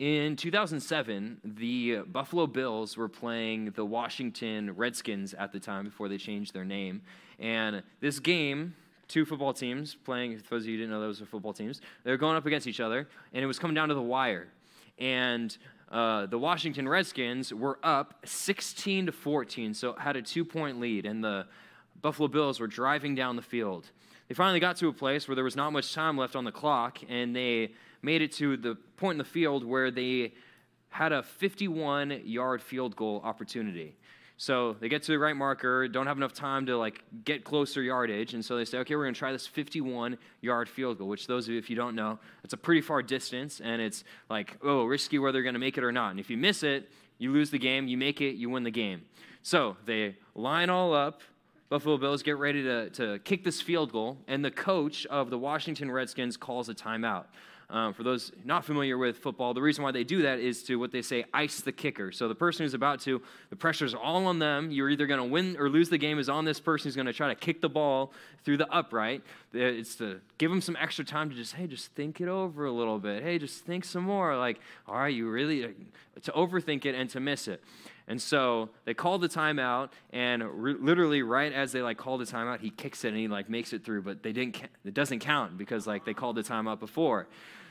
In 2007, the Buffalo Bills were playing the Washington Redskins at the time before they changed their name. And this game, two football teams playing, for those of you who didn't know those were football teams, they were going up against each other, and it was coming down to the wire. And uh, the Washington Redskins were up 16 to 14, so had a two point lead, and the Buffalo Bills were driving down the field. They finally got to a place where there was not much time left on the clock, and they made it to the point in the field where they had a 51 yard field goal opportunity. So they get to the right marker, don't have enough time to like get closer yardage, and so they say, okay, we're to try this 51 yard field goal. Which those of you, if you don't know, it's a pretty far distance, and it's like oh risky whether going to make it or not. And if you miss it, you lose the game. You make it, you win the game. So they line all up. Buffalo Bills get ready to, to kick this field goal, and the coach of the Washington Redskins calls a timeout. Um, for those not familiar with football, the reason why they do that is to what they say ice the kicker. So the person who's about to, the pressure's all on them. You're either going to win or lose the game is on this person who's going to try to kick the ball through the upright. It's to give them some extra time to just, hey, just think it over a little bit. Hey, just think some more. Like, all right, you really, to overthink it and to miss it. And so they call the timeout, and re- literally right as they like call the timeout, he kicks it and he like makes it through. But they didn't. Ca- it doesn't count because like they called the timeout before.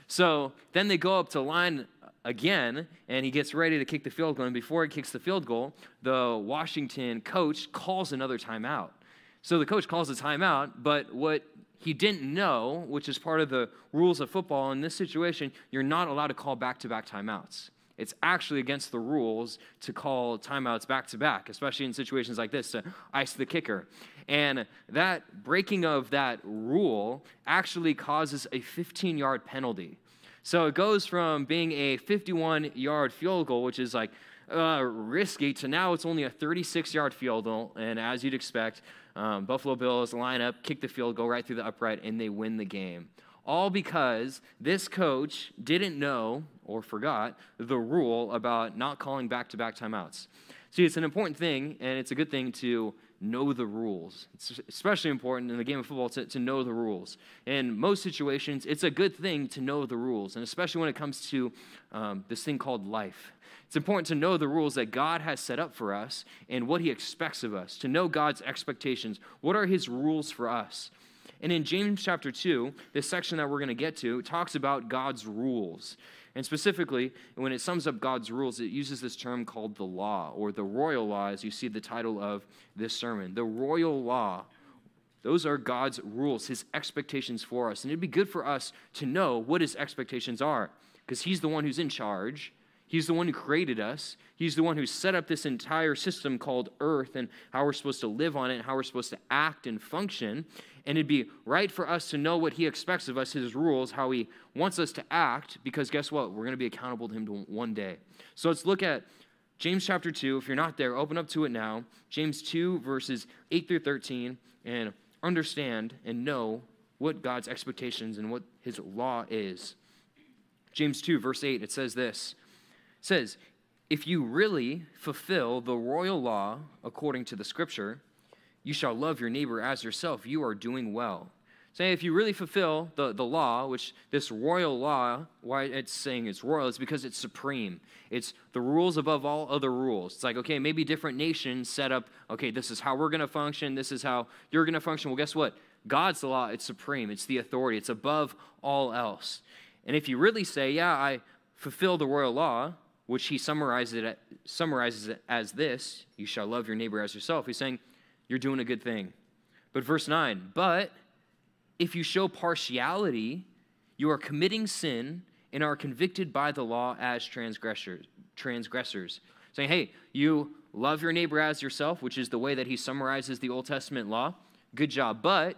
So then they go up to line again, and he gets ready to kick the field goal. And before he kicks the field goal, the Washington coach calls another timeout. So the coach calls a timeout, but what he didn't know, which is part of the rules of football in this situation, you're not allowed to call back to back timeouts. It's actually against the rules to call timeouts back to back, especially in situations like this to ice the kicker. And that breaking of that rule actually causes a 15 yard penalty. So it goes from being a 51 yard field goal, which is like uh, risky, to now it's only a 36 yard field goal. And as you'd expect, um, Buffalo Bills line up, kick the field goal right through the upright, and they win the game. All because this coach didn't know or forgot the rule about not calling back to back timeouts. See, it's an important thing, and it's a good thing to know the rules. It's especially important in the game of football to, to know the rules. In most situations, it's a good thing to know the rules, and especially when it comes to um, this thing called life. It's important to know the rules that God has set up for us and what He expects of us, to know God's expectations. What are His rules for us? And in James chapter 2, this section that we're going to get to, talks about God's rules. And specifically, when it sums up God's rules, it uses this term called the law or the royal law, as you see the title of this sermon. The royal law. Those are God's rules, his expectations for us. And it'd be good for us to know what his expectations are because he's the one who's in charge. He's the one who created us. He's the one who set up this entire system called earth and how we're supposed to live on it and how we're supposed to act and function. And it'd be right for us to know what He expects of us, His rules, how He wants us to act, because guess what? We're going to be accountable to Him one day. So let's look at James chapter 2. If you're not there, open up to it now. James 2, verses 8 through 13, and understand and know what God's expectations and what His law is. James 2, verse 8, it says this. Says, If you really fulfill the royal law according to the scripture, you shall love your neighbor as yourself. You are doing well. Say, if you really fulfill the, the law, which this royal law, why it's saying it's royal, is because it's supreme. It's the rules above all other rules. It's like, okay, maybe different nations set up, okay, this is how we're going to function, this is how you're going to function. Well, guess what? God's law, it's supreme, it's the authority, it's above all else. And if you really say, yeah, I fulfill the royal law, which he summarizes it, summarizes it as this you shall love your neighbor as yourself, he's saying, you're doing a good thing. But verse 9, but if you show partiality, you are committing sin and are convicted by the law as transgressors. transgressors. Saying, hey, you love your neighbor as yourself, which is the way that he summarizes the Old Testament law. Good job. But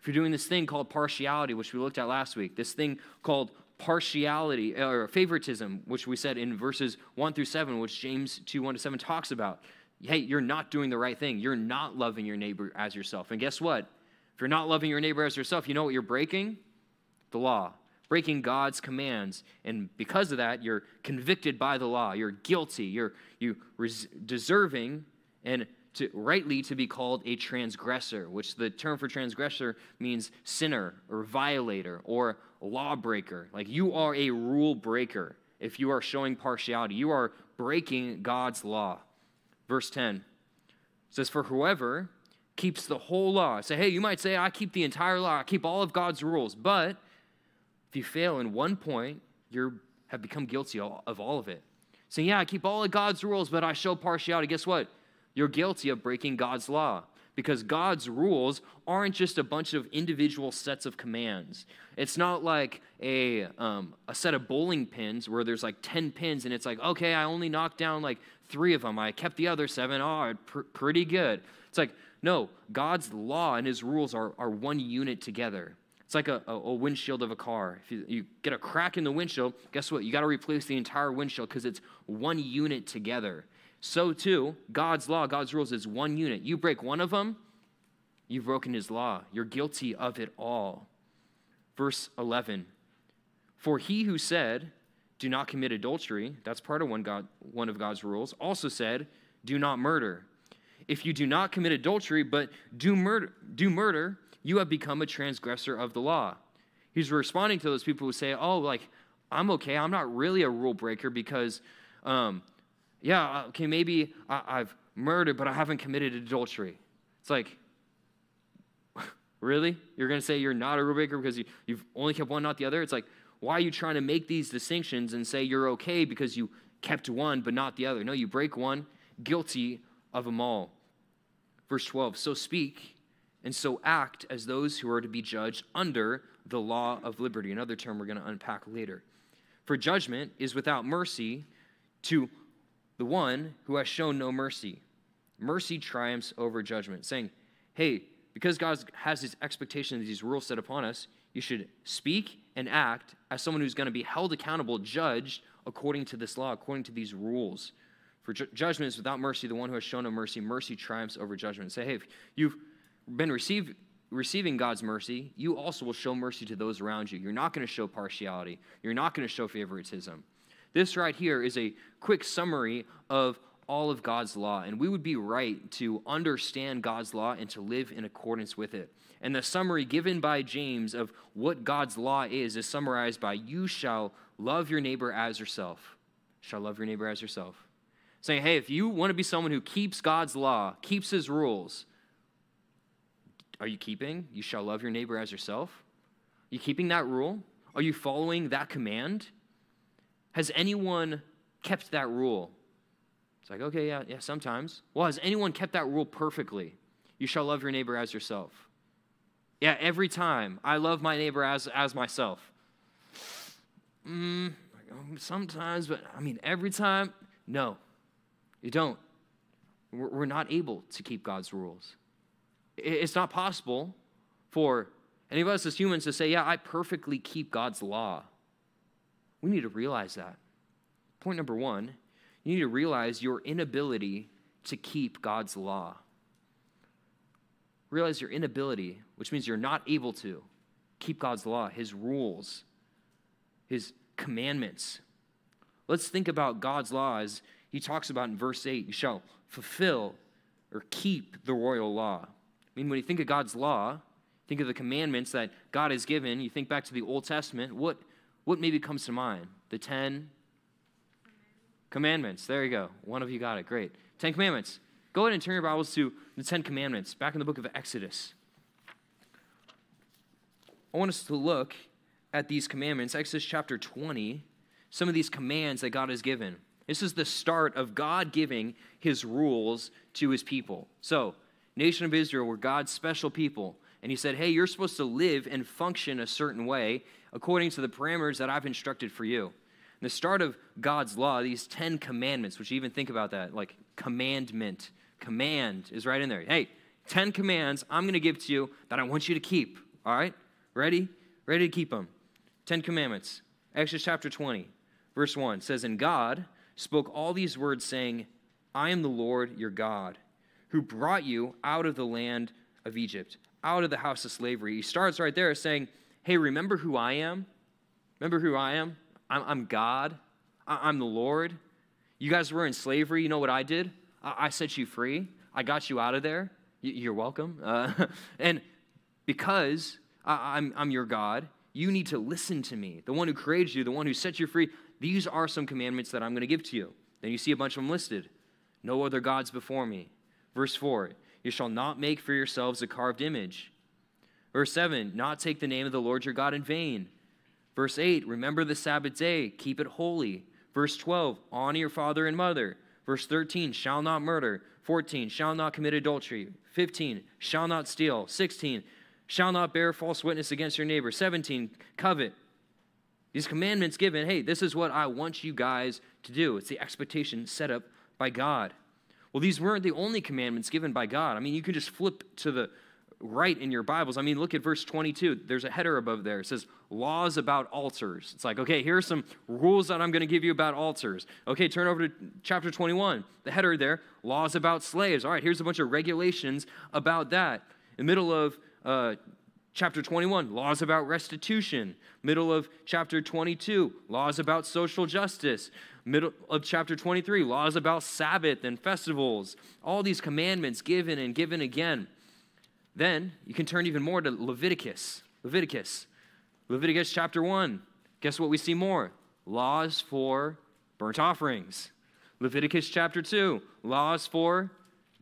if you're doing this thing called partiality, which we looked at last week, this thing called partiality or favoritism, which we said in verses 1 through 7, which James 2 1 to 7 talks about hey, you're not doing the right thing. You're not loving your neighbor as yourself. And guess what? If you're not loving your neighbor as yourself, you know what you're breaking? The law, breaking God's commands. And because of that, you're convicted by the law. You're guilty. You're you res- deserving and to, rightly to be called a transgressor, which the term for transgressor means sinner or violator or lawbreaker. Like you are a rule breaker if you are showing partiality. You are breaking God's law. Verse 10 says, For whoever keeps the whole law, say, hey, you might say, I keep the entire law, I keep all of God's rules, but if you fail in one point, you have become guilty of all of it. Saying, yeah, I keep all of God's rules, but I show partiality. Guess what? You're guilty of breaking God's law because God's rules aren't just a bunch of individual sets of commands. It's not like a, um, a set of bowling pins where there's like 10 pins and it's like, okay, I only knocked down like three of them. I kept the other seven. Oh, pr- pretty good. It's like, no, God's law and his rules are, are one unit together. It's like a, a, a windshield of a car. If you, you get a crack in the windshield, guess what? You got to replace the entire windshield because it's one unit together. So, too, God's law, God's rules is one unit. You break one of them, you've broken his law. You're guilty of it all. Verse 11 For he who said, Do not commit adultery, that's part of one, God, one of God's rules, also said, Do not murder. If you do not commit adultery, but do murder, do murder, you have become a transgressor of the law. He's responding to those people who say, Oh, like, I'm okay. I'm not really a rule breaker because um, yeah, uh, okay, maybe I, have murdered, but I haven't committed adultery. It's like, really? You're going to say you're not a rule breaker because you, you've only kept one, not the other? It's like, why are you trying to make these distinctions and say you're okay because you kept one but not the other? No, you break one, guilty of them all. Verse 12 So speak and so act as those who are to be judged under the law of liberty. Another term we're going to unpack later. For judgment is without mercy to the one who has shown no mercy. Mercy triumphs over judgment, saying, hey, because God has his expectations, these rules set upon us, you should speak and act as someone who's going to be held accountable, judged according to this law, according to these rules. For ju- judgment is without mercy, the one who has shown no mercy, mercy triumphs over judgment. Say, hey, if you've been received, receiving God's mercy, you also will show mercy to those around you. You're not going to show partiality, you're not going to show favoritism. This right here is a quick summary of all of God's law, and we would be right to understand God's law and to live in accordance with it. And the summary given by James of what God's law is is summarized by you shall love your neighbor as yourself. Shall love your neighbor as yourself. Saying, hey, if you want to be someone who keeps God's law, keeps his rules, are you keeping? You shall love your neighbor as yourself? Are you keeping that rule? Are you following that command? Has anyone kept that rule? It's like, okay, yeah, yeah, sometimes. Well, has anyone kept that rule perfectly? You shall love your neighbor as yourself. Yeah, every time I love my neighbor as, as myself. Mm, sometimes, but I mean, every time, no, you don't. We're not able to keep God's rules. It's not possible for any of us as humans to say, yeah, I perfectly keep God's law. We need to realize that. Point number one, you need to realize your inability to keep God's law. Realize your inability, which means you're not able to keep God's law, His rules, His commandments. Let's think about God's law as He talks about in verse 8 you shall fulfill or keep the royal law. I mean, when you think of God's law, think of the commandments that God has given, you think back to the Old Testament, what what maybe comes to mind? The Ten Commandments. There you go. One of you got it. Great. Ten Commandments. Go ahead and turn your Bibles to the Ten Commandments, back in the book of Exodus. I want us to look at these commandments, Exodus chapter 20, some of these commands that God has given. This is the start of God giving his rules to his people. So, nation of Israel were God's special people. And he said, Hey, you're supposed to live and function a certain way according to the parameters that I've instructed for you. The start of God's law, these 10 commandments, which you even think about that, like commandment, command is right in there. Hey, 10 commands I'm going to give to you that I want you to keep. All right? Ready? Ready to keep them. 10 commandments. Exodus chapter 20, verse 1 says, And God spoke all these words, saying, I am the Lord your God, who brought you out of the land of Egypt, out of the house of slavery. He starts right there saying, hey, remember who I am? Remember who I am? I'm, I'm God. I, am the Lord. You guys were in slavery. You know what I did? I, I set you free. I got you out of there. You, are welcome. Uh, and because I, I'm, I'm your God, you need to listen to me. The one who created you, the one who set you free, These are some commandments that I'm going to give to you. Then you see a bunch of them listed. No other gods before me. Verse 4 You shall not make for yourselves a carved image. Verse 7 Not take the name of the Lord your God in vain. Verse 8 Remember the Sabbath day, keep it holy. Verse 12 Honor your father and mother. Verse 13 Shall not murder. 14 Shall not commit adultery. 15 Shall not steal. 16 Shall not bear false witness against your neighbor. 17 Covet. These commandments given, hey, this is what I want you guys to do. It's the expectation set up by God. Well, these weren't the only commandments given by God. I mean, you can just flip to the right in your Bibles. I mean, look at verse 22. There's a header above there. It says, Laws about altars. It's like, okay, here are some rules that I'm going to give you about altars. Okay, turn over to chapter 21. The header there, Laws about slaves. All right, here's a bunch of regulations about that. In the middle of uh, chapter 21, laws about restitution. Middle of chapter 22, laws about social justice. Middle of chapter 23, laws about Sabbath and festivals. All these commandments given and given again. Then you can turn even more to Leviticus. Leviticus. Leviticus chapter 1. Guess what we see more? Laws for burnt offerings. Leviticus chapter 2. Laws for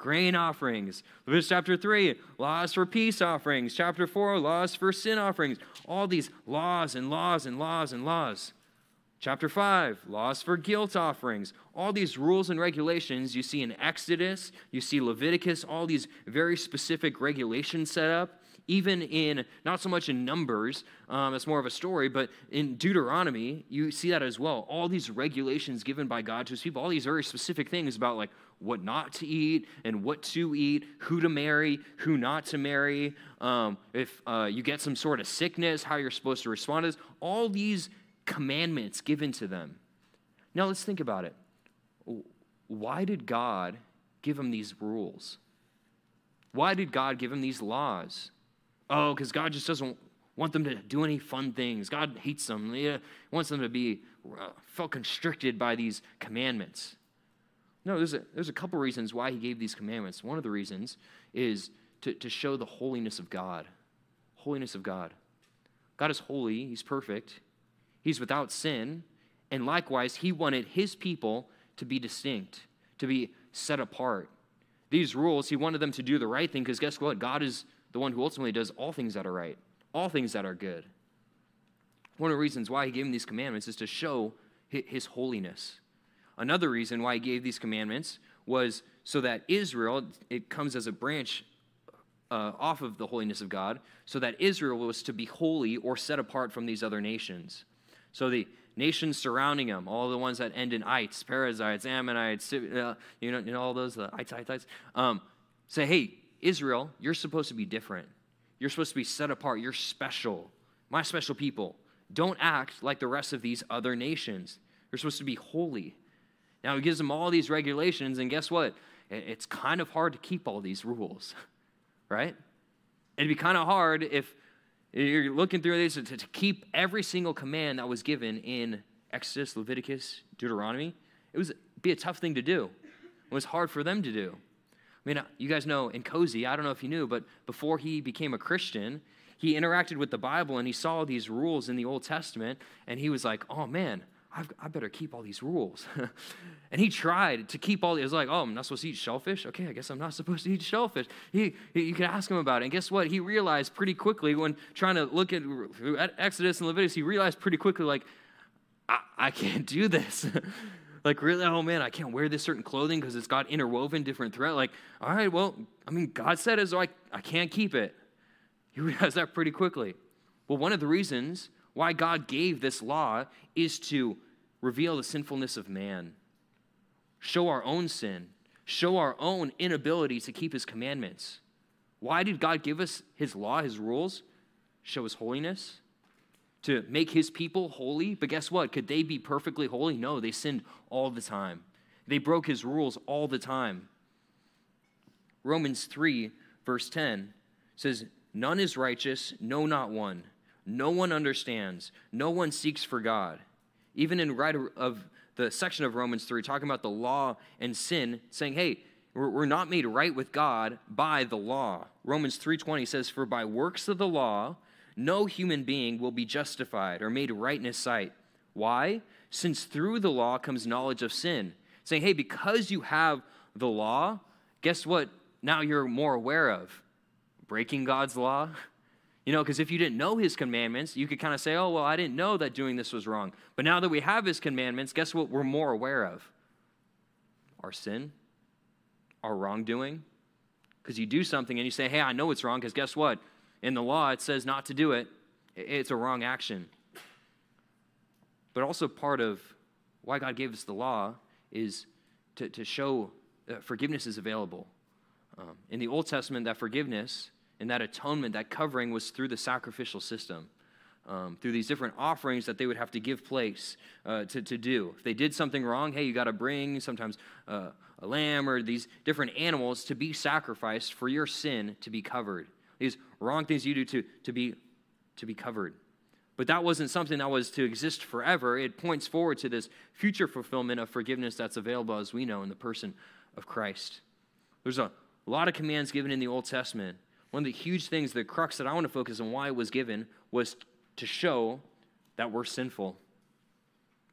grain offerings. Leviticus chapter 3, laws for peace offerings. Chapter 4, laws for sin offerings. All these laws and laws and laws and laws. Chapter 5, laws for guilt offerings. All these rules and regulations you see in Exodus, you see Leviticus, all these very specific regulations set up. Even in, not so much in Numbers, um, it's more of a story, but in Deuteronomy, you see that as well. All these regulations given by God to his people, all these very specific things about like what not to eat and what to eat, who to marry, who not to marry, um, if uh, you get some sort of sickness, how you're supposed to respond to this, all these commandments given to them. Now let's think about it. Why did God give them these rules? Why did God give them these laws? Oh, because God just doesn't want them to do any fun things. God hates them. He wants them to be uh, felt constricted by these commandments. No, there's a, there's a couple reasons why he gave these commandments. One of the reasons is to, to show the holiness of God. Holiness of God. God is holy, he's perfect, he's without sin, and likewise, he wanted his people to be distinct, to be set apart. These rules, he wanted them to do the right thing because guess what? God is the one who ultimately does all things that are right, all things that are good. One of the reasons why he gave these commandments is to show his holiness. Another reason why he gave these commandments was so that Israel, it comes as a branch uh, off of the holiness of God, so that Israel was to be holy or set apart from these other nations. So the nations surrounding them, all the ones that end in ites, Perizzites, Ammonites, uh, you, know, you know, all those, the ites, ites, ites, um, say, hey, Israel, you're supposed to be different. You're supposed to be set apart. You're special. My special people. Don't act like the rest of these other nations. You're supposed to be holy. Now, he gives them all these regulations, and guess what? It's kind of hard to keep all these rules, right? It'd be kind of hard if you're looking through this to, to keep every single command that was given in Exodus, Leviticus, Deuteronomy. It was be a tough thing to do. It was hard for them to do. I mean, uh, you guys know in Cozy, I don't know if you knew, but before he became a Christian, he interacted with the Bible and he saw these rules in the Old Testament, and he was like, oh man, I've, i better keep all these rules. and he tried to keep all. It was like, oh, I'm not supposed to eat shellfish. Okay, I guess I'm not supposed to eat shellfish. He, he you can ask him about it. And guess what? He realized pretty quickly when trying to look at, at Exodus and Leviticus, he realized pretty quickly, like, I, I can't do this. like, really? Oh man, I can't wear this certain clothing because it's got interwoven different thread. Like, all right, well, I mean, God said it, so I, I can't keep it. He realized that pretty quickly. Well, one of the reasons why God gave this law is to reveal the sinfulness of man, show our own sin, show our own inability to keep his commandments. Why did God give us his law, his rules? Show his holiness, to make his people holy. But guess what? Could they be perfectly holy? No, they sinned all the time. They broke his rules all the time. Romans 3, verse 10 says, None is righteous, no, not one. No one understands. No one seeks for God. Even in right of the section of Romans 3 talking about the law and sin, saying, hey, we're not made right with God by the law. Romans 3:20 says, "For by works of the law, no human being will be justified or made right in his sight." Why? since through the law comes knowledge of sin. Saying, hey, because you have the law, guess what? Now you're more aware of breaking God's law. You know, because if you didn't know his commandments, you could kind of say, oh, well, I didn't know that doing this was wrong. But now that we have his commandments, guess what we're more aware of? Our sin, our wrongdoing. Because you do something and you say, hey, I know it's wrong, because guess what? In the law, it says not to do it. It's a wrong action. But also, part of why God gave us the law is to, to show that forgiveness is available. Um, in the Old Testament, that forgiveness and that atonement, that covering was through the sacrificial system. Um, through these different offerings that they would have to give place uh, to, to do. If they did something wrong, hey, you got to bring sometimes uh, a lamb or these different animals to be sacrificed for your sin to be covered. These wrong things you do to, to, be, to be covered. But that wasn't something that was to exist forever. It points forward to this future fulfillment of forgiveness that's available, as we know, in the person of Christ. There's a lot of commands given in the Old Testament. One of the huge things, the crux that I want to focus on why it was given, was to show that we're sinful.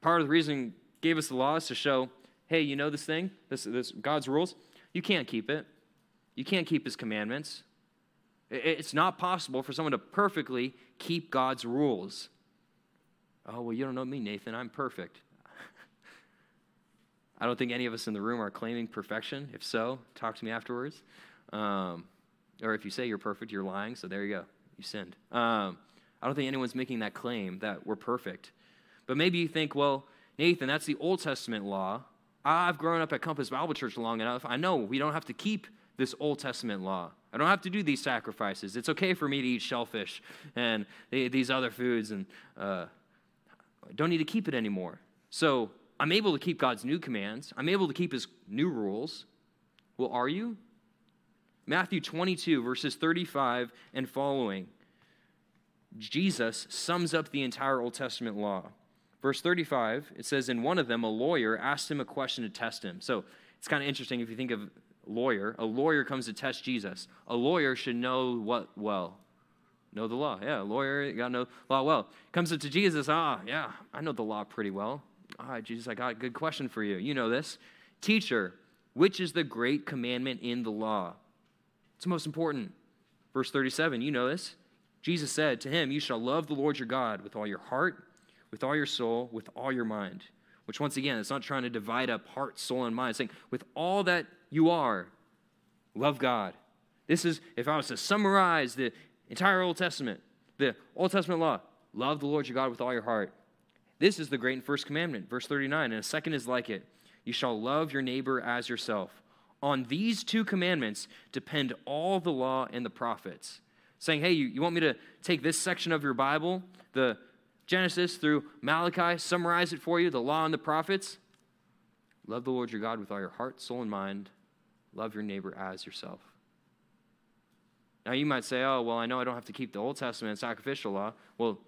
Part of the reason gave us the law is to show, hey, you know this thing, this, this God's rules, you can't keep it. You can't keep his commandments. It's not possible for someone to perfectly keep God's rules. Oh, well, you don't know me, Nathan. I'm perfect. I don't think any of us in the room are claiming perfection. If so, talk to me afterwards. Um, or if you say you're perfect, you're lying. So there you go. You sinned. Um, I don't think anyone's making that claim that we're perfect. But maybe you think, well, Nathan, that's the Old Testament law. I've grown up at Compass Bible Church long enough. I know we don't have to keep this Old Testament law. I don't have to do these sacrifices. It's okay for me to eat shellfish and these other foods, and uh, I don't need to keep it anymore. So I'm able to keep God's new commands. I'm able to keep His new rules. Well, are you? Matthew 22, verses 35 and following. Jesus sums up the entire Old Testament law. Verse 35, it says, In one of them, a lawyer asked him a question to test him. So it's kind of interesting if you think of lawyer. A lawyer comes to test Jesus. A lawyer should know what well? Know the law. Yeah, a lawyer, you got to know law well. Comes up to Jesus. Ah, yeah, I know the law pretty well. All right, Jesus, I got a good question for you. You know this. Teacher, which is the great commandment in the law? It's the most important. Verse 37, you know this. Jesus said to him, You shall love the Lord your God with all your heart, with all your soul, with all your mind. Which, once again, it's not trying to divide up heart, soul, and mind. It's saying, with all that you are, love God. This is, if I was to summarize the entire Old Testament, the Old Testament law, love the Lord your God with all your heart. This is the great and first commandment, verse 39. And a second is like it you shall love your neighbor as yourself. On these two commandments depend all the law and the prophets saying, hey, you, you want me to take this section of your Bible, the Genesis through Malachi, summarize it for you, the law and the prophets? Love the Lord your God with all your heart, soul, and mind. Love your neighbor as yourself. Now, you might say, oh, well, I know I don't have to keep the Old Testament sacrificial law. Well,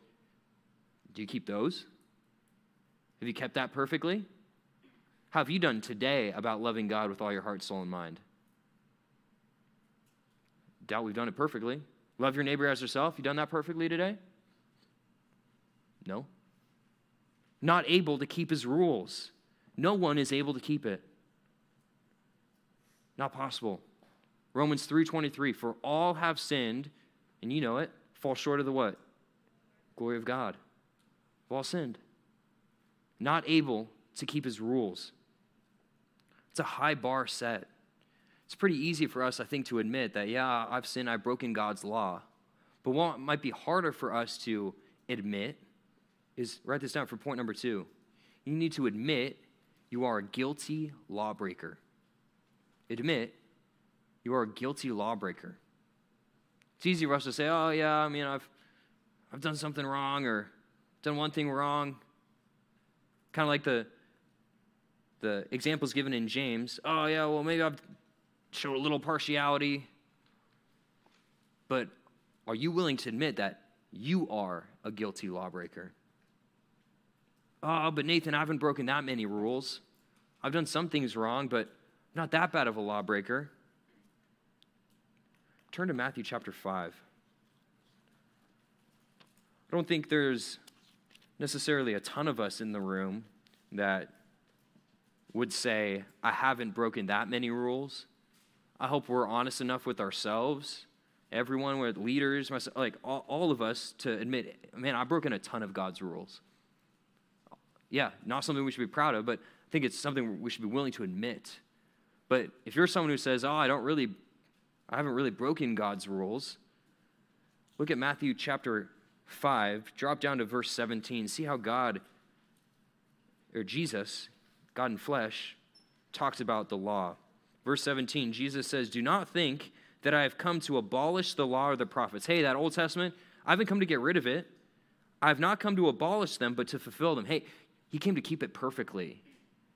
do you keep those? Have you kept that perfectly? How have you done today about loving God with all your heart, soul, and mind? Doubt we've done it perfectly. Love your neighbor as yourself. You done that perfectly today? No. Not able to keep his rules. No one is able to keep it. Not possible. Romans 3:23 for all have sinned and you know it fall short of the what? Glory of God. We've all sinned. Not able to keep his rules. It's a high bar set. It's pretty easy for us, I think, to admit that, yeah, I've sinned, I've broken God's law. But what might be harder for us to admit is write this down for point number two. You need to admit you are a guilty lawbreaker. Admit you are a guilty lawbreaker. It's easy for us to say, oh, yeah, I mean, I've, I've done something wrong or done one thing wrong. Kind of like the, the examples given in James. Oh, yeah, well, maybe I've show a little partiality. But are you willing to admit that you are a guilty lawbreaker? Oh, but Nathan, I haven't broken that many rules. I've done some things wrong, but not that bad of a lawbreaker. Turn to Matthew chapter 5. I don't think there's necessarily a ton of us in the room that would say, I haven't broken that many rules. I hope we're honest enough with ourselves, everyone, with leaders, myself, like all, all of us, to admit, man, I've broken a ton of God's rules. Yeah, not something we should be proud of, but I think it's something we should be willing to admit. But if you're someone who says, oh, I don't really, I haven't really broken God's rules, look at Matthew chapter 5, drop down to verse 17, see how God, or Jesus, God in flesh, talks about the law. Verse 17, Jesus says, Do not think that I have come to abolish the law or the prophets. Hey, that Old Testament, I haven't come to get rid of it. I have not come to abolish them, but to fulfill them. Hey, he came to keep it perfectly.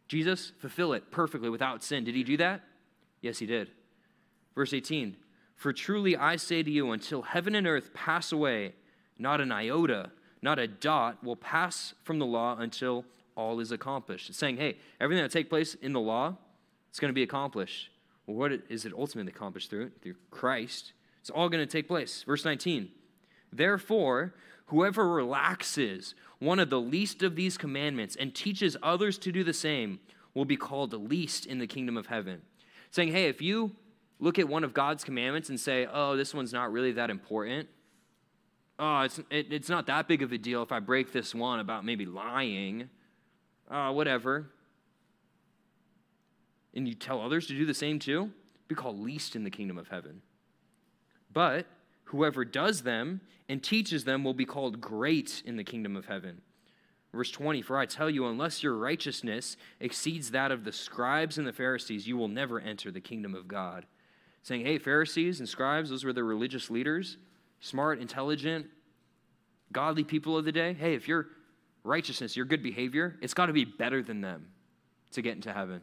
Jesus, fulfill it perfectly without sin. Did he do that? Yes, he did. Verse 18, For truly I say to you, until heaven and earth pass away, not an iota, not a dot will pass from the law until all is accomplished. It's saying, hey, everything that take place in the law, it's going to be accomplished. Well, what is it ultimately accomplished through? Through Christ. It's all going to take place. Verse 19. Therefore, whoever relaxes one of the least of these commandments and teaches others to do the same will be called the least in the kingdom of heaven. Saying, hey, if you look at one of God's commandments and say, oh, this one's not really that important, oh, it's, it, it's not that big of a deal if I break this one about maybe lying, uh, whatever, and you tell others to do the same too, be called least in the kingdom of heaven. But whoever does them and teaches them will be called great in the kingdom of heaven. Verse 20, for I tell you, unless your righteousness exceeds that of the scribes and the Pharisees, you will never enter the kingdom of God. Saying, hey, Pharisees and scribes, those were the religious leaders, smart, intelligent, godly people of the day. Hey, if your righteousness, your good behavior, it's got to be better than them to get into heaven.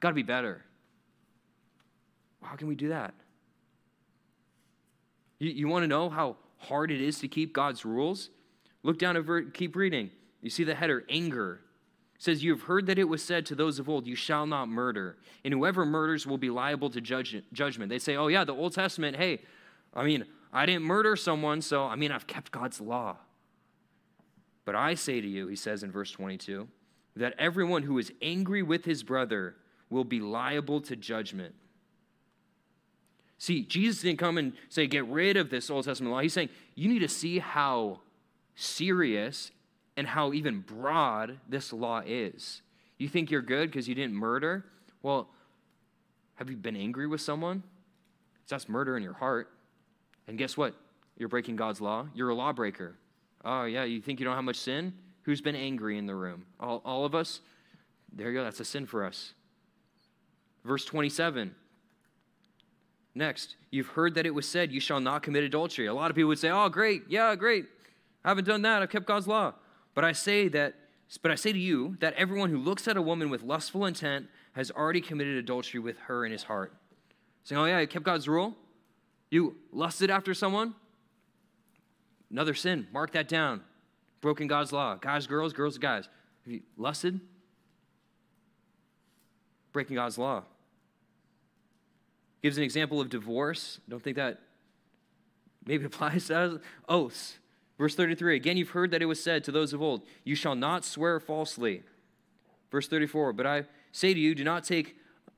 Got to be better. How can we do that? You, you want to know how hard it is to keep God's rules? Look down at ver- keep reading. You see the header, anger. Says, You have heard that it was said to those of old, You shall not murder. And whoever murders will be liable to judge, judgment. They say, Oh, yeah, the Old Testament, hey, I mean, I didn't murder someone, so I mean, I've kept God's law. But I say to you, he says in verse 22, that everyone who is angry with his brother will be liable to judgment. See, Jesus didn't come and say, get rid of this Old Testament law. He's saying, you need to see how serious and how even broad this law is. You think you're good because you didn't murder? Well, have you been angry with someone? That's murder in your heart. And guess what? You're breaking God's law. You're a lawbreaker. Oh, yeah, you think you don't have much sin? Who's been angry in the room? All, all of us? There you go. That's a sin for us. Verse 27. Next, you've heard that it was said, You shall not commit adultery. A lot of people would say, Oh, great. Yeah, great. I haven't done that. I've kept God's law. But I say that, but I say to you that everyone who looks at a woman with lustful intent has already committed adultery with her in his heart. Saying, Oh, yeah, I kept God's rule. You lusted after someone? Another sin. Mark that down. Broken God's law. Guys, girls, girls, guys. Have you lusted? Breaking God's law. Gives an example of divorce. Don't think that maybe applies to us. Oaths. Verse 33 Again, you've heard that it was said to those of old, You shall not swear falsely. Verse 34 But I say to you, do not take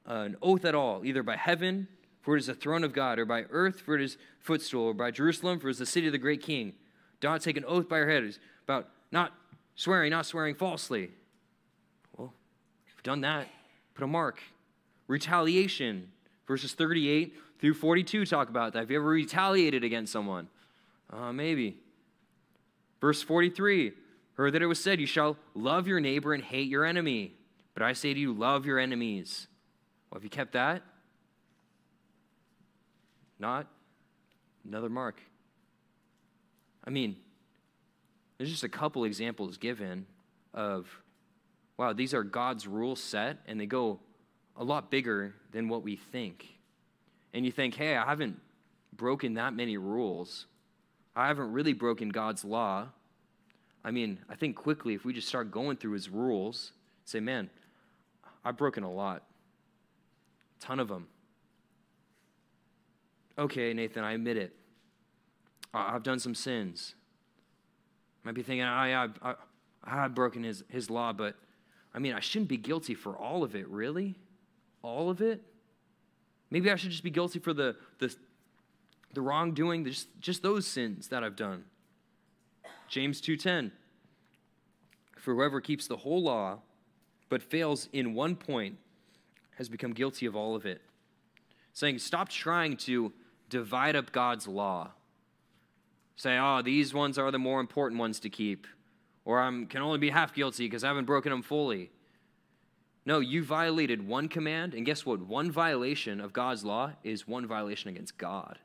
uh, an oath at all, either by heaven, for it is the throne of God, or by earth, for it is footstool, or by Jerusalem, for it is the city of the great king. Do not take an oath by your head about not swearing, not swearing falsely. Well, if you've done that, put a mark. Retaliation, verses 38 through 42 talk about that. Have you ever retaliated against someone? Uh, maybe. Verse 43 Heard that it was said, You shall love your neighbor and hate your enemy. But I say to you, love your enemies. Well, have you kept that? Not? Another mark. I mean, there's just a couple examples given of, wow, these are God's rules set, and they go a lot bigger than what we think. And you think, hey, I haven't broken that many rules. I haven't really broken God's law. I mean, I think quickly, if we just start going through his rules, say, man, I've broken a lot, a ton of them. Okay, Nathan, I admit it. I've done some sins. Might be thinking, oh, yeah, I, I have broken his, his law, but I mean, I shouldn't be guilty for all of it, really? All of it? Maybe I should just be guilty for the, the, the wrongdoing, just, just those sins that I've done. James 2:10 For whoever keeps the whole law but fails in one point has become guilty of all of it. Saying stop trying to divide up God's law. Say, "Oh, these ones are the more important ones to keep." Or I can only be half guilty because I haven't broken them fully. No, you violated one command, and guess what? One violation of God's law is one violation against God.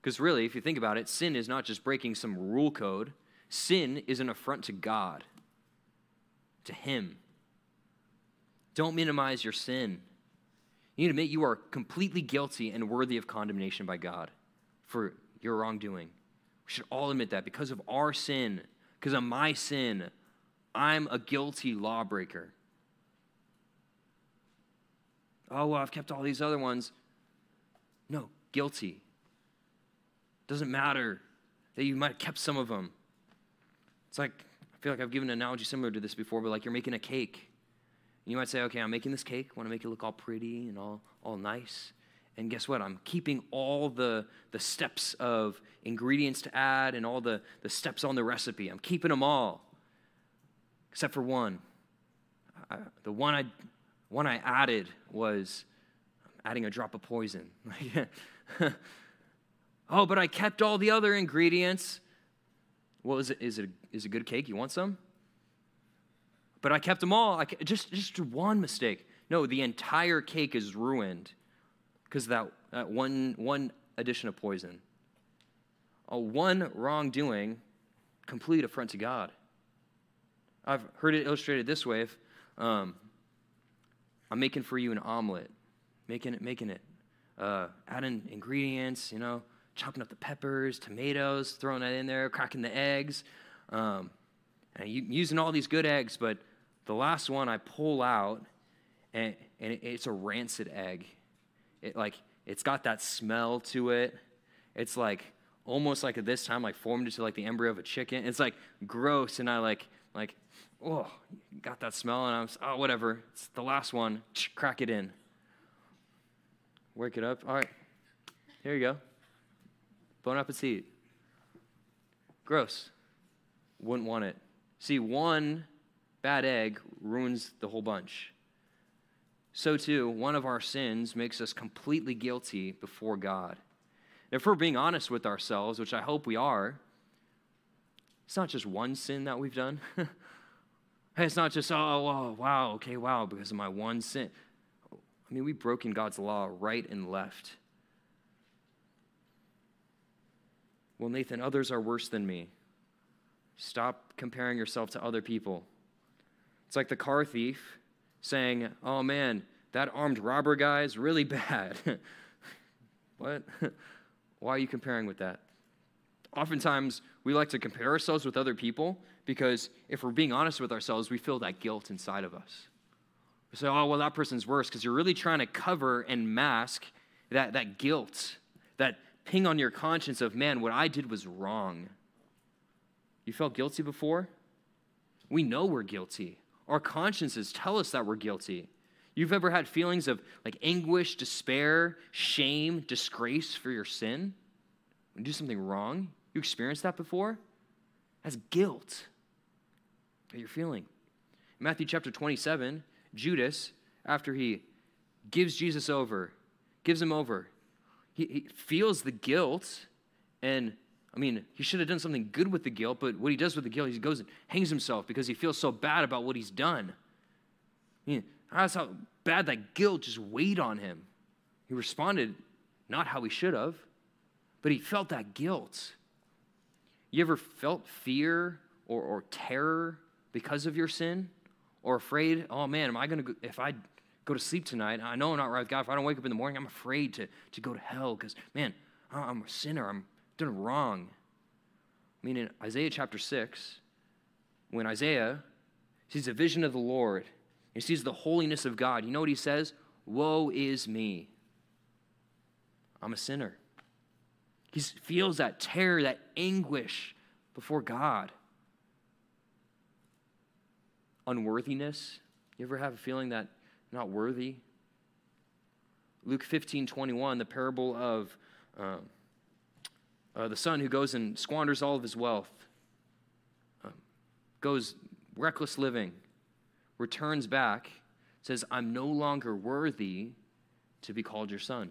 Because really, if you think about it, sin is not just breaking some rule code, sin is an affront to God, to Him. Don't minimize your sin. You need to admit you are completely guilty and worthy of condemnation by God for your wrongdoing. We should all admit that because of our sin, because of my sin, I'm a guilty lawbreaker. Oh, well, I've kept all these other ones. No, guilty. Doesn't matter that you might have kept some of them. It's like, I feel like I've given an analogy similar to this before, but like you're making a cake. And you might say, okay, I'm making this cake. I want to make it look all pretty and all, all nice. And guess what? I'm keeping all the, the steps of ingredients to add and all the, the steps on the recipe. I'm keeping them all, except for one. I, the one I, one I added was um, adding a drop of poison. oh, but I kept all the other ingredients. Well, is it, is it, is it good cake? You want some? But I kept them all. I, just, just one mistake. No, the entire cake is ruined because that, one, one addition of poison. A one wrongdoing, complete affront to God. I've heard it illustrated this way. If um, I'm making for you an omelet, making it, making it, uh, adding ingredients, you know, chopping up the peppers, tomatoes, throwing that in there, cracking the eggs, um, and you, using all these good eggs, but the last one I pull out, and, and it's a rancid egg. It like it's got that smell to it. It's like almost like at this time like formed into like the embryo of a chicken. It's like gross, and I like like oh got that smell, and I was oh whatever. It's the last one. Crack it in. Wake it up. All right, here you go. Bon appetit. Gross. Wouldn't want it. See, one bad egg ruins the whole bunch so too, one of our sins makes us completely guilty before God. If we're being honest with ourselves, which I hope we are, it's not just one sin that we've done. it's not just, oh, oh, wow, okay, wow, because of my one sin. I mean, we've broken God's law right and left. Well, Nathan, others are worse than me. Stop comparing yourself to other people. It's like the car thief saying, oh man, that armed robber guy is really bad. what? Why are you comparing with that? Oftentimes, we like to compare ourselves with other people because if we're being honest with ourselves, we feel that guilt inside of us. We say, oh, well, that person's worse because you're really trying to cover and mask that, that guilt, that ping on your conscience of, man, what I did was wrong. You felt guilty before? We know we're guilty. Our consciences tell us that we're guilty. You've ever had feelings of like anguish, despair, shame, disgrace for your sin? When you do something wrong? You experienced that before? That's guilt that you're feeling. In Matthew chapter 27, Judas, after he gives Jesus over, gives him over, he, he feels the guilt and I mean, he should have done something good with the guilt, but what he does with the guilt, he goes and hangs himself because he feels so bad about what he's done. I mean, that's how bad that guilt just weighed on him. He responded not how he should have, but he felt that guilt. You ever felt fear or, or terror because of your sin? Or afraid, oh man, am I going to, if I go to sleep tonight, I know I'm not right with God. If I don't wake up in the morning, I'm afraid to, to go to hell because, man, I'm a sinner. I'm wrong. I mean, in Isaiah chapter 6, when Isaiah sees a vision of the Lord, he sees the holiness of God, you know what he says? Woe is me. I'm a sinner. He feels that terror, that anguish before God. unworthiness? You ever have a feeling that not worthy? Luke 15 21, the parable of uh, uh, the son who goes and squanders all of his wealth, uh, goes reckless living, returns back, says, I'm no longer worthy to be called your son.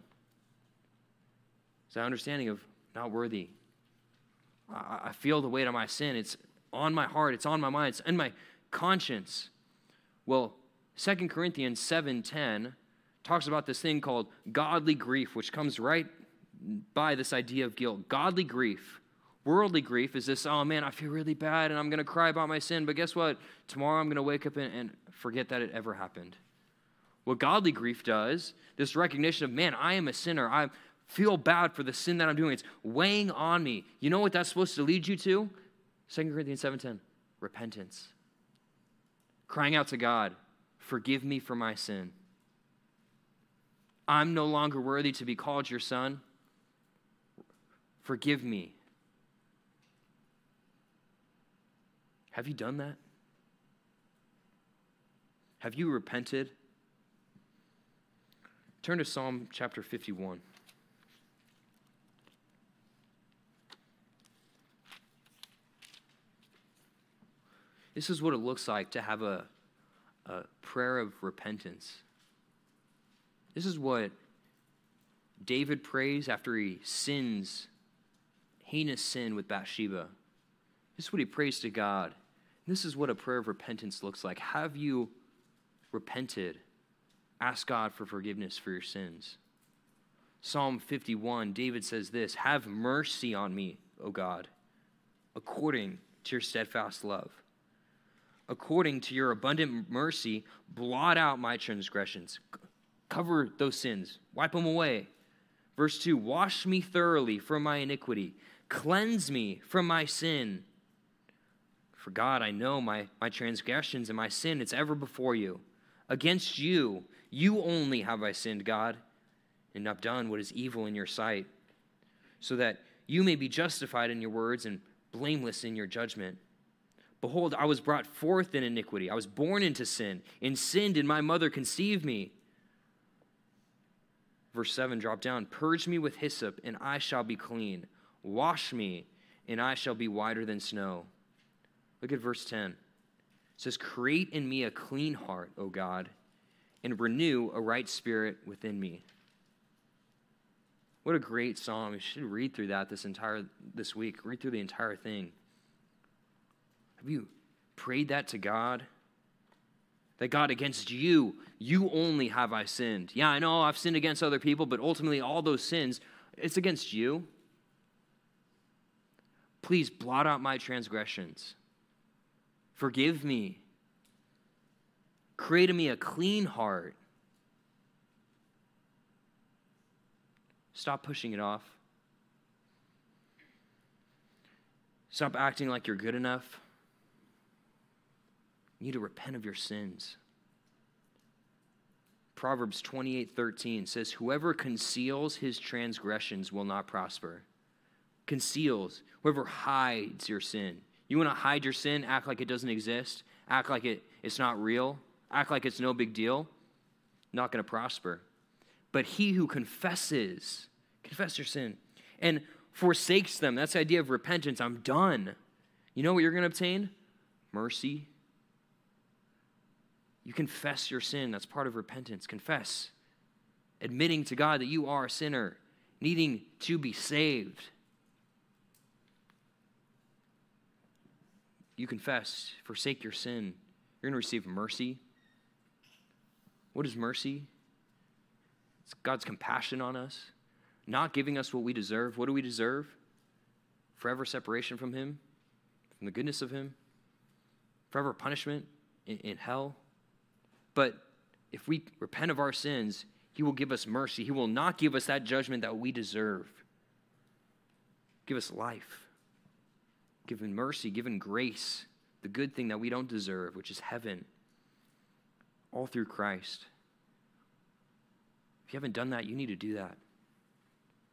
It's that understanding of not worthy. I, I feel the weight of my sin. It's on my heart, it's on my mind, it's in my conscience. Well, 2 Corinthians 7:10 talks about this thing called godly grief, which comes right by this idea of guilt. Godly grief. Worldly grief is this, oh man, I feel really bad and I'm going to cry about my sin, but guess what? Tomorrow I'm going to wake up and, and forget that it ever happened. What godly grief does, this recognition of, man, I am a sinner. I feel bad for the sin that I'm doing. It's weighing on me. You know what that's supposed to lead you to? 2 Corinthians 7:10. Repentance. Crying out to God, forgive me for my sin. I'm no longer worthy to be called your son. Forgive me. Have you done that? Have you repented? Turn to Psalm chapter 51. This is what it looks like to have a, a prayer of repentance. This is what David prays after he sins, heinous sin with Bathsheba. This is what he prays to God. This is what a prayer of repentance looks like. Have you repented? Ask God for forgiveness for your sins. Psalm 51, David says this Have mercy on me, O God, according to your steadfast love. According to your abundant mercy, blot out my transgressions. Cover those sins, wipe them away. Verse 2 Wash me thoroughly from my iniquity, cleanse me from my sin. For God, I know my, my transgressions and my sin, it's ever before you. Against you, you only have I sinned, God, and have done what is evil in your sight, so that you may be justified in your words and blameless in your judgment. Behold, I was brought forth in iniquity. I was born into sin. In sin did my mother conceive me. Verse 7, drop down. Purge me with hyssop, and I shall be clean. Wash me, and I shall be whiter than snow. Look at verse 10. It says, Create in me a clean heart, O God, and renew a right spirit within me. What a great song. You should read through that this entire this week. Read through the entire thing. Have you prayed that to God? That God, against you, you only have I sinned. Yeah, I know I've sinned against other people, but ultimately all those sins, it's against you. Please blot out my transgressions. Forgive me. Create in me a clean heart. Stop pushing it off. Stop acting like you're good enough. You need to repent of your sins. Proverbs 28:13 says whoever conceals his transgressions will not prosper. Conceals, whoever hides your sin you want to hide your sin, act like it doesn't exist, act like it, it's not real, act like it's no big deal, not going to prosper. But he who confesses, confess your sin, and forsakes them, that's the idea of repentance. I'm done. You know what you're going to obtain? Mercy. You confess your sin. That's part of repentance. Confess. Admitting to God that you are a sinner, needing to be saved. You confess, forsake your sin, you're going to receive mercy. What is mercy? It's God's compassion on us, not giving us what we deserve. What do we deserve? Forever separation from Him, from the goodness of Him, forever punishment in, in hell. But if we repent of our sins, He will give us mercy. He will not give us that judgment that we deserve. Give us life given mercy, given grace, the good thing that we don't deserve, which is heaven, all through Christ. If you haven't done that, you need to do that.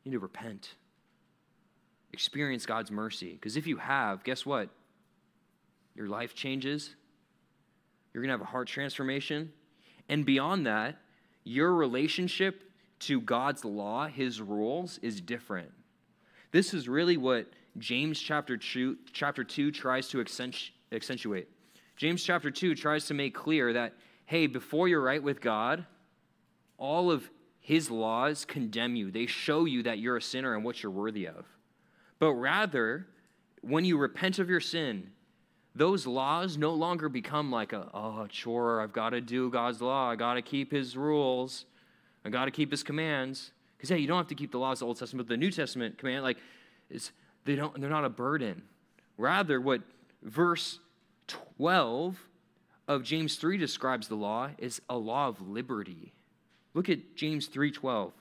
You need to repent. Experience God's mercy. Because if you have, guess what? Your life changes, You're going to have a heart transformation. And beyond that, your relationship to God's law, his rules, is different. This is really what James chapter 2, chapter 2 tries to accentuate. James chapter 2 tries to make clear that, hey, before you're right with God, all of his laws condemn you. They show you that you're a sinner and what you're worthy of. But rather, when you repent of your sin, those laws no longer become like a, oh, chore, I've got to do God's law, I got to keep his rules, I got to keep his commands. Because, hey, you don't have to keep the laws of the Old Testament, but the New Testament command, like, is, they don't, they're not a burden. Rather, what verse 12 of James 3 describes the law is a law of liberty. Look at James 3:12. It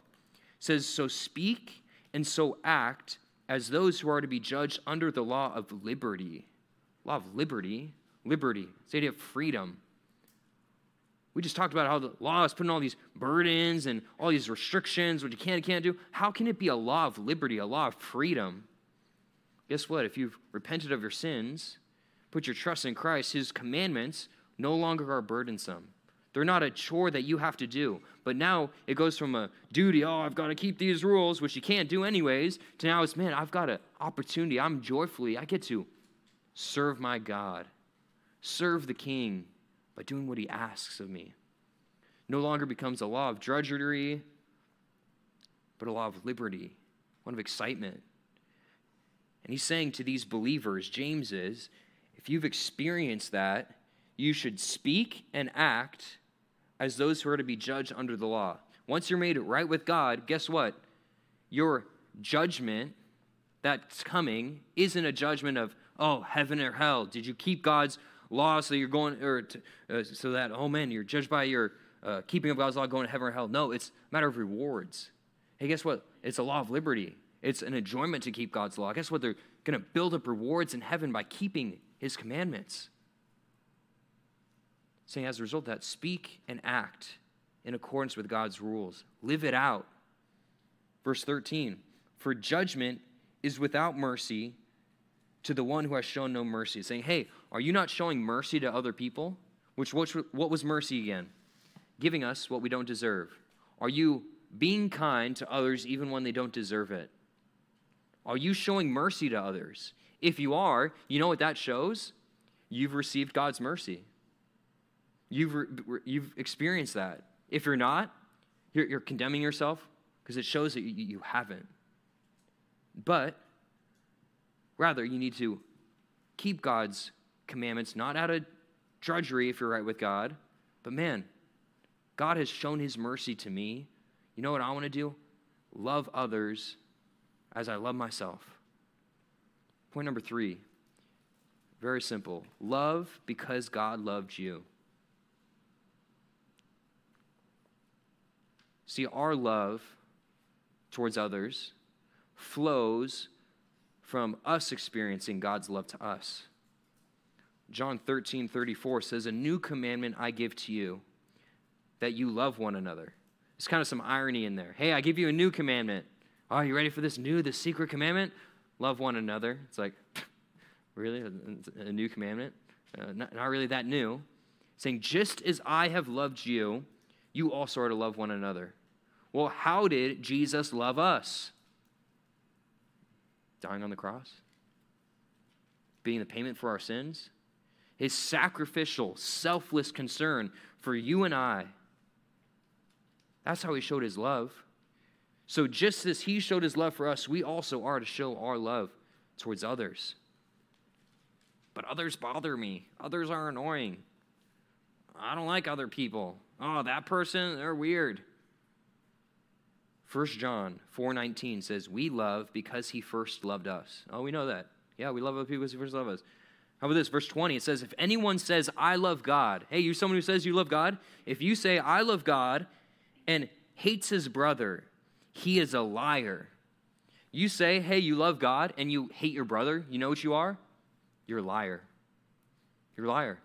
says, "So speak and so act as those who are to be judged under the law of liberty." Law of liberty, liberty. It's the idea of freedom. We just talked about how the law is putting all these burdens and all these restrictions, what you can and can't do. How can it be a law of liberty, a law of freedom? Guess what? If you've repented of your sins, put your trust in Christ, his commandments no longer are burdensome. They're not a chore that you have to do. But now it goes from a duty, oh, I've got to keep these rules, which you can't do anyways, to now it's, man, I've got an opportunity. I'm joyfully, I get to serve my God, serve the King by doing what he asks of me. No longer becomes a law of drudgery, but a law of liberty, one of excitement. And he's saying to these believers, James is, if you've experienced that, you should speak and act as those who are to be judged under the law. Once you're made right with God, guess what? Your judgment that's coming isn't a judgment of, oh, heaven or hell. Did you keep God's law so you're going, or to, uh, so that, oh man, you're judged by your uh, keeping of God's law going to heaven or hell? No, it's a matter of rewards. Hey, guess what? It's a law of liberty. It's an enjoyment to keep God's law. Guess what? They're going to build up rewards in heaven by keeping his commandments saying as a result that, speak and act in accordance with God's rules. Live it out. Verse 13 For judgment is without mercy to the one who has shown no mercy. Saying, hey, are you not showing mercy to other people? Which, which what was mercy again? Giving us what we don't deserve. Are you being kind to others even when they don't deserve it? Are you showing mercy to others? If you are, you know what that shows? You've received God's mercy. You've, re- you've experienced that. If you're not, you're, you're condemning yourself because it shows that you, you haven't. But rather, you need to keep God's commandments, not out of drudgery if you're right with God, but man, God has shown his mercy to me. You know what I want to do? Love others as I love myself. Point number three very simple love because God loved you. See, our love towards others flows from us experiencing God's love to us. John 13, 34 says, A new commandment I give to you, that you love one another. There's kind of some irony in there. Hey, I give you a new commandment. Oh, are you ready for this new, the secret commandment? Love one another. It's like, really? A, new commandment? Uh, not, not really that new. Saying, just as I have loved you, you also are to love one another. Well, how did Jesus love us? Dying on the cross? Being the payment for our sins? His sacrificial, selfless concern for you and I. That's how he showed his love. So, just as he showed his love for us, we also are to show our love towards others. But others bother me. Others are annoying. I don't like other people. Oh, that person, they're weird. 1 John 4:19 says, "We love because he first loved us." Oh, we know that. Yeah, we love other people because he first loved us. How about this? Verse 20, it says, If anyone says, I love God, hey, you're someone who says you love God? If you say, I love God, and hates his brother, he is a liar. You say, hey, you love God, and you hate your brother, you know what you are? You're a liar. You're a liar.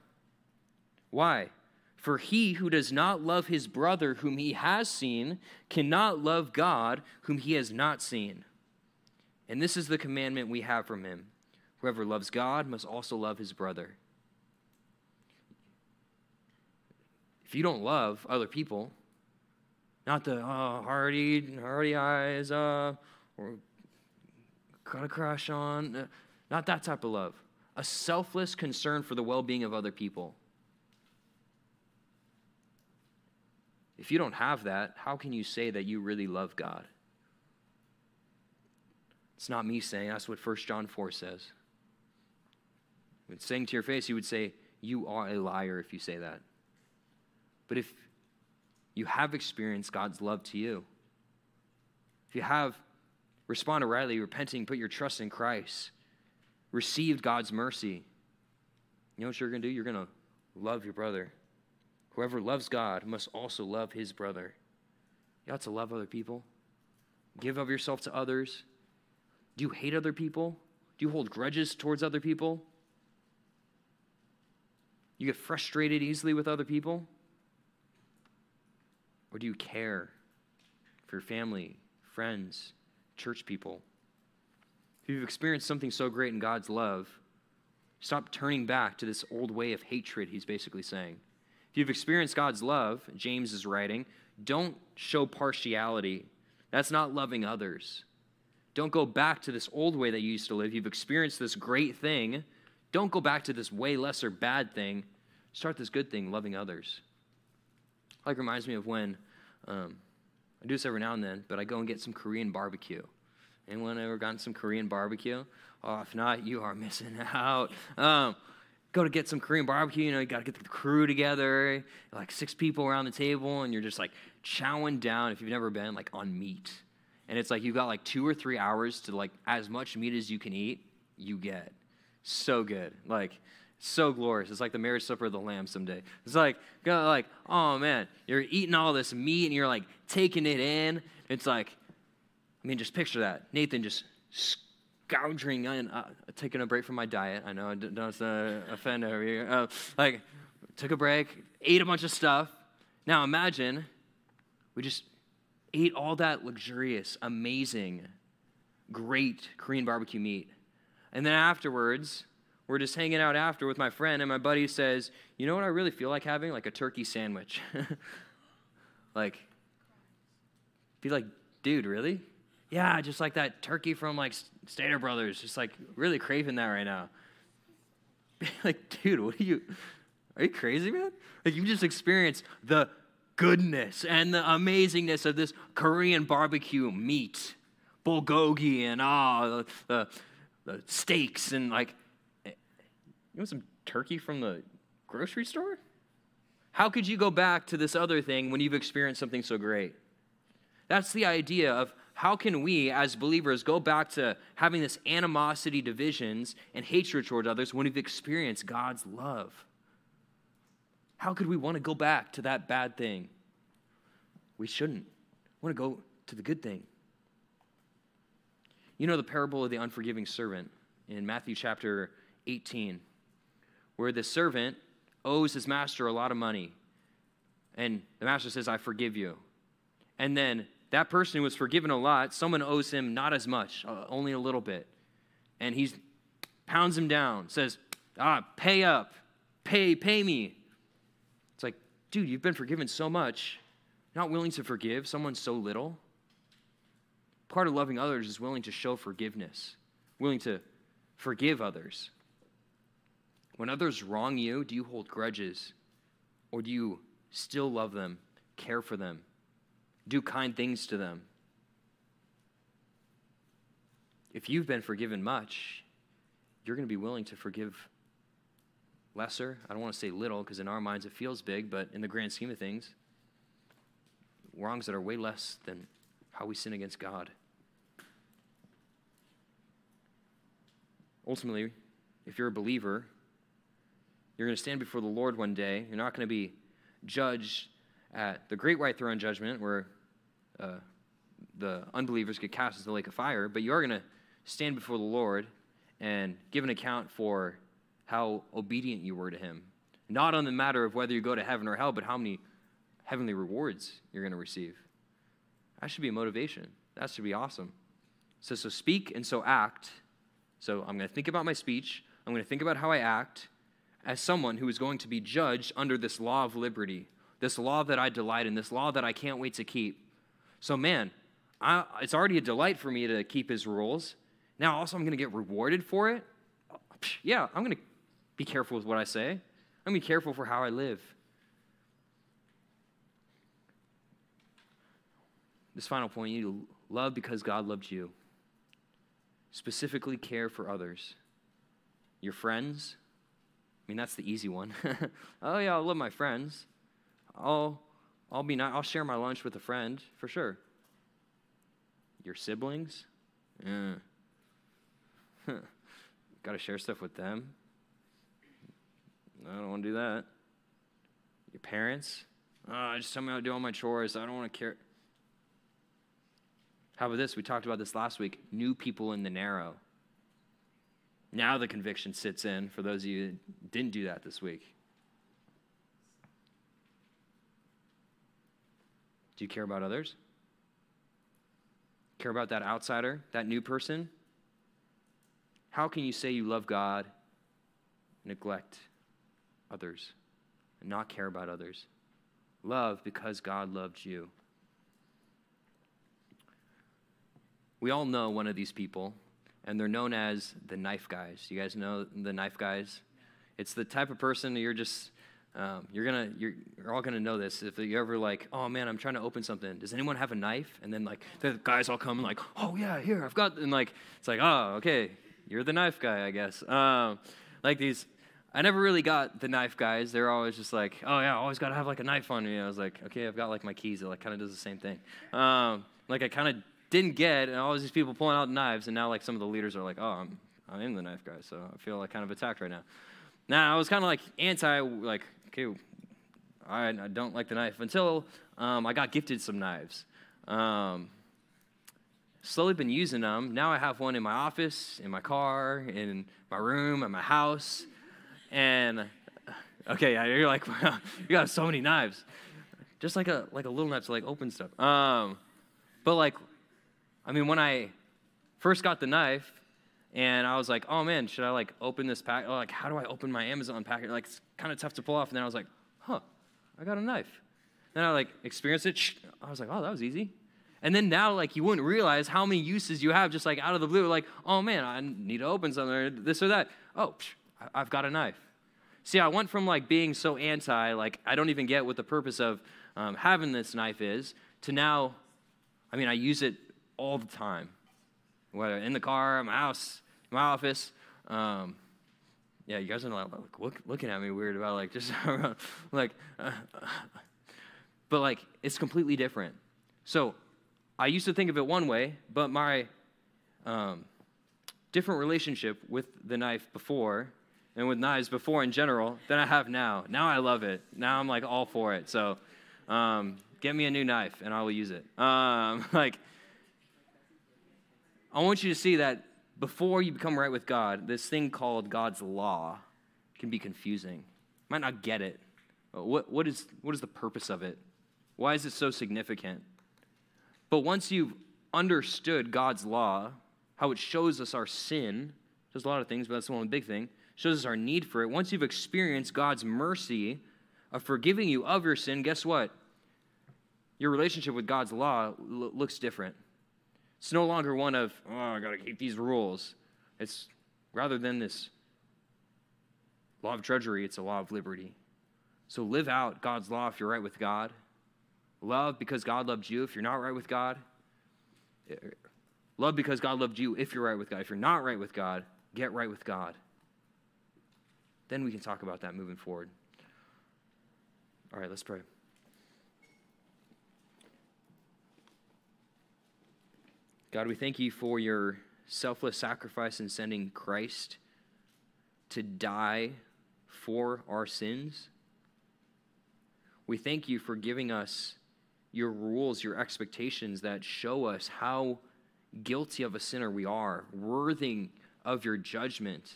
Why? For he who does not love his brother whom he has seen cannot love God whom he has not seen. And this is the commandment we have from him whoever loves God must also love his brother. If you don't love other people, not the uh, hardy, hardy eyes, uh, or got a crush on, uh, not that type of love. A selfless concern for the well being of other people. If you don't have that, how can you say that you really love God? It's not me saying, that's what 1 John 4 says. It's saying to your face, he would say, You are a liar if you say that. But if you have experienced God's love to you, if you have responded rightly, repenting, put your trust in Christ, received God's mercy, you know what you're going to do? You're going to love your brother. Whoever loves God must also love his brother. You ought to love other people. Give of yourself to others. Do you hate other people? Do you hold grudges towards other people? You get frustrated easily with other people? Or do you care for your family, friends, church people? If you've experienced something so great in God's love, stop turning back to this old way of hatred, he's basically saying. If you've experienced God's love, James is writing, don't show partiality. That's not loving others. Don't go back to this old way that you used to live. You've experienced this great thing. Don't go back to this way lesser bad thing. Start this good thing, loving others. Like reminds me of when um, I do this every now and then, but I go and get some Korean barbecue. Anyone ever gotten some Korean barbecue? Oh, if not, you are missing out. Um, go to get some Korean barbecue. You know, you got to get the crew together, like six people around the table, and you're just like chowing down. If you've never been, like on meat, and it's like you've got like two or three hours to like as much meat as you can eat. You get so good, like so glorious. It's like the marriage supper of the lamb someday. It's like, like, oh man, you're eating all this meat and you're like taking it in. It's like, I mean, just picture that. Nathan just gouging and uh, taking a break from my diet. I know I don't uh, offend over here. Uh, like, took a break, ate a bunch of stuff. Now imagine we just ate all that luxurious, amazing, great Korean barbecue meat. And then afterwards, we're just hanging out after with my friend, and my buddy says, You know what I really feel like having? Like a turkey sandwich. like, be like, Dude, really? yeah, just like that turkey from like Stater Brothers, just like really craving that right now. like, dude, what are you? Are you crazy, man? Like, you just experienced the goodness and the amazingness of this Korean barbecue meat, bulgogi, and ah, the, the, the steaks, and like, want some turkey from the grocery store? How could you go back to this other thing when you've experienced something so great? That's the idea of how can we as believers go back to having this animosity, divisions, and hatred toward others when we've experienced God's love? How could we want to go back to that bad thing? We shouldn't. We want to go to the good thing. You know the parable of the unforgiving servant in Matthew chapter 18, where the servant owes his master a lot of money. And the master says, I forgive you. And then that person who was forgiven a lot, someone owes him not as much, uh, only a little bit. And he pounds him down, says, ah, pay up, pay, pay me. It's like, dude, you've been forgiven so much, not willing to forgive someone so little. Part of loving others is willing to show forgiveness, willing to forgive others. When others wrong you, do you hold grudges? Or do you still love them, care for them, do kind things to them. If you've been forgiven much, you're going to be willing to forgive lesser. I don't want to say little because in our minds it feels big, but in the grand scheme of things, wrongs that are way less than how we sin against God. Ultimately, if you're a believer, you're going to stand before the Lord one day. You're not going to be judged at the great white throne judgment where uh, the unbelievers get cast into the lake of fire, but you are going to stand before the Lord and give an account for how obedient you were to Him. Not on the matter of whether you go to heaven or hell, but how many heavenly rewards you're going to receive. That should be a motivation. That should be awesome. So, so speak and so act. So I'm going to think about my speech. I'm going to think about how I act as someone who is going to be judged under this law of liberty, this law that I delight in, this law that I can't wait to keep. So, man, I, it's already a delight for me to keep his rules. Now, also, I'm going to get rewarded for it. Yeah, I'm going to be careful with what I say. I'm going to be careful for how I live. This final point you need to love because God loved you. Specifically, care for others. Your friends. I mean, that's the easy one. oh, yeah, I love my friends. I'll, I'll, be not, I'll share my lunch with a friend for sure. Your siblings? Eh. Yeah. Got to share stuff with them. I don't want to do that. Your parents? Oh, just tell me how to do all my chores. I don't want to care. How about this? We talked about this last week. New people in the narrow. Now the conviction sits in for those of you who didn't do that this week. Do you care about others? Care about that outsider, that new person? How can you say you love God, neglect others, and not care about others? Love because God loved you. We all know one of these people, and they're known as the knife guys. You guys know the knife guys? It's the type of person you're just um, you're gonna you're, you're all gonna know this. If you're ever like oh man i'm trying to open something. Does anyone have a knife? And then like the guys all come and like oh yeah here i've got and like it's like oh okay you're the knife guy i guess. Um, like these i never really got the knife guys. They're always just like oh yeah i always gotta have like a knife on me. I was like okay i've got like my keys. It like kind of does the same thing. Um, like i kind of didn't get, and all these people pulling out knives, and now like some of the leaders are like, oh, I'm, I am the knife guy, so I feel like kind of attacked right now. Now I was kind of like anti, like, okay, I, I don't like the knife until um, I got gifted some knives. Um, slowly been using them. Now I have one in my office, in my car, in my room, at my house, and okay, you're like, you got so many knives, just like a like a little knife to like open stuff. Um, but like I mean, when I first got the knife, and I was like, oh man, should I like open this pack? Oh, like, how do I open my Amazon packet? Like, it's kind of tough to pull off. And then I was like, huh, I got a knife. Then I like experienced it. I was like, oh, that was easy. And then now, like, you wouldn't realize how many uses you have just like out of the blue. Like, oh man, I need to open something or this or that. Oh, I've got a knife. See, I went from like being so anti, like, I don't even get what the purpose of um, having this knife is, to now, I mean, I use it all the time, whether in the car, my house, my office. Um, yeah, you guys are like look, looking at me weird about like just like, uh, but like it's completely different. So I used to think of it one way, but my um, different relationship with the knife before and with knives before in general than I have now. Now I love it. Now I'm like all for it. So um, get me a new knife and I will use it. Um, like I want you to see that before you become right with God, this thing called God's law can be confusing. You might not get it. What, what, is, what is the purpose of it? Why is it so significant? But once you've understood God's law, how it shows us our sin, does a lot of things, but that's the one big thing, shows us our need for it. Once you've experienced God's mercy of forgiving you of your sin, guess what? Your relationship with God's law looks different. It's no longer one of, oh, I got to keep these rules. It's rather than this law of drudgery, it's a law of liberty. So live out God's law if you're right with God. Love because God loved you if you're not right with God. Love because God loved you if you're right with God. If you're not right with God, get right with God. Then we can talk about that moving forward. All right, let's pray. God, we thank you for your selfless sacrifice in sending Christ to die for our sins. We thank you for giving us your rules, your expectations that show us how guilty of a sinner we are, worthy of your judgment.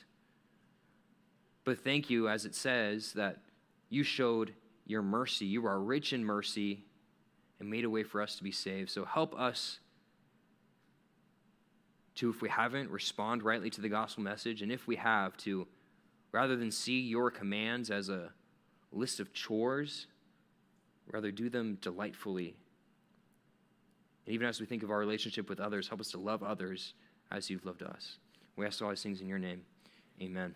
But thank you, as it says, that you showed your mercy. You are rich in mercy and made a way for us to be saved. So help us to, if we haven't, respond rightly to the gospel message, and if we have, to rather than see your commands as a list of chores, Rather, do them delightfully. And even as we think of our relationship with others, help us to love others as you've loved us. We ask all these things in your name. Amen.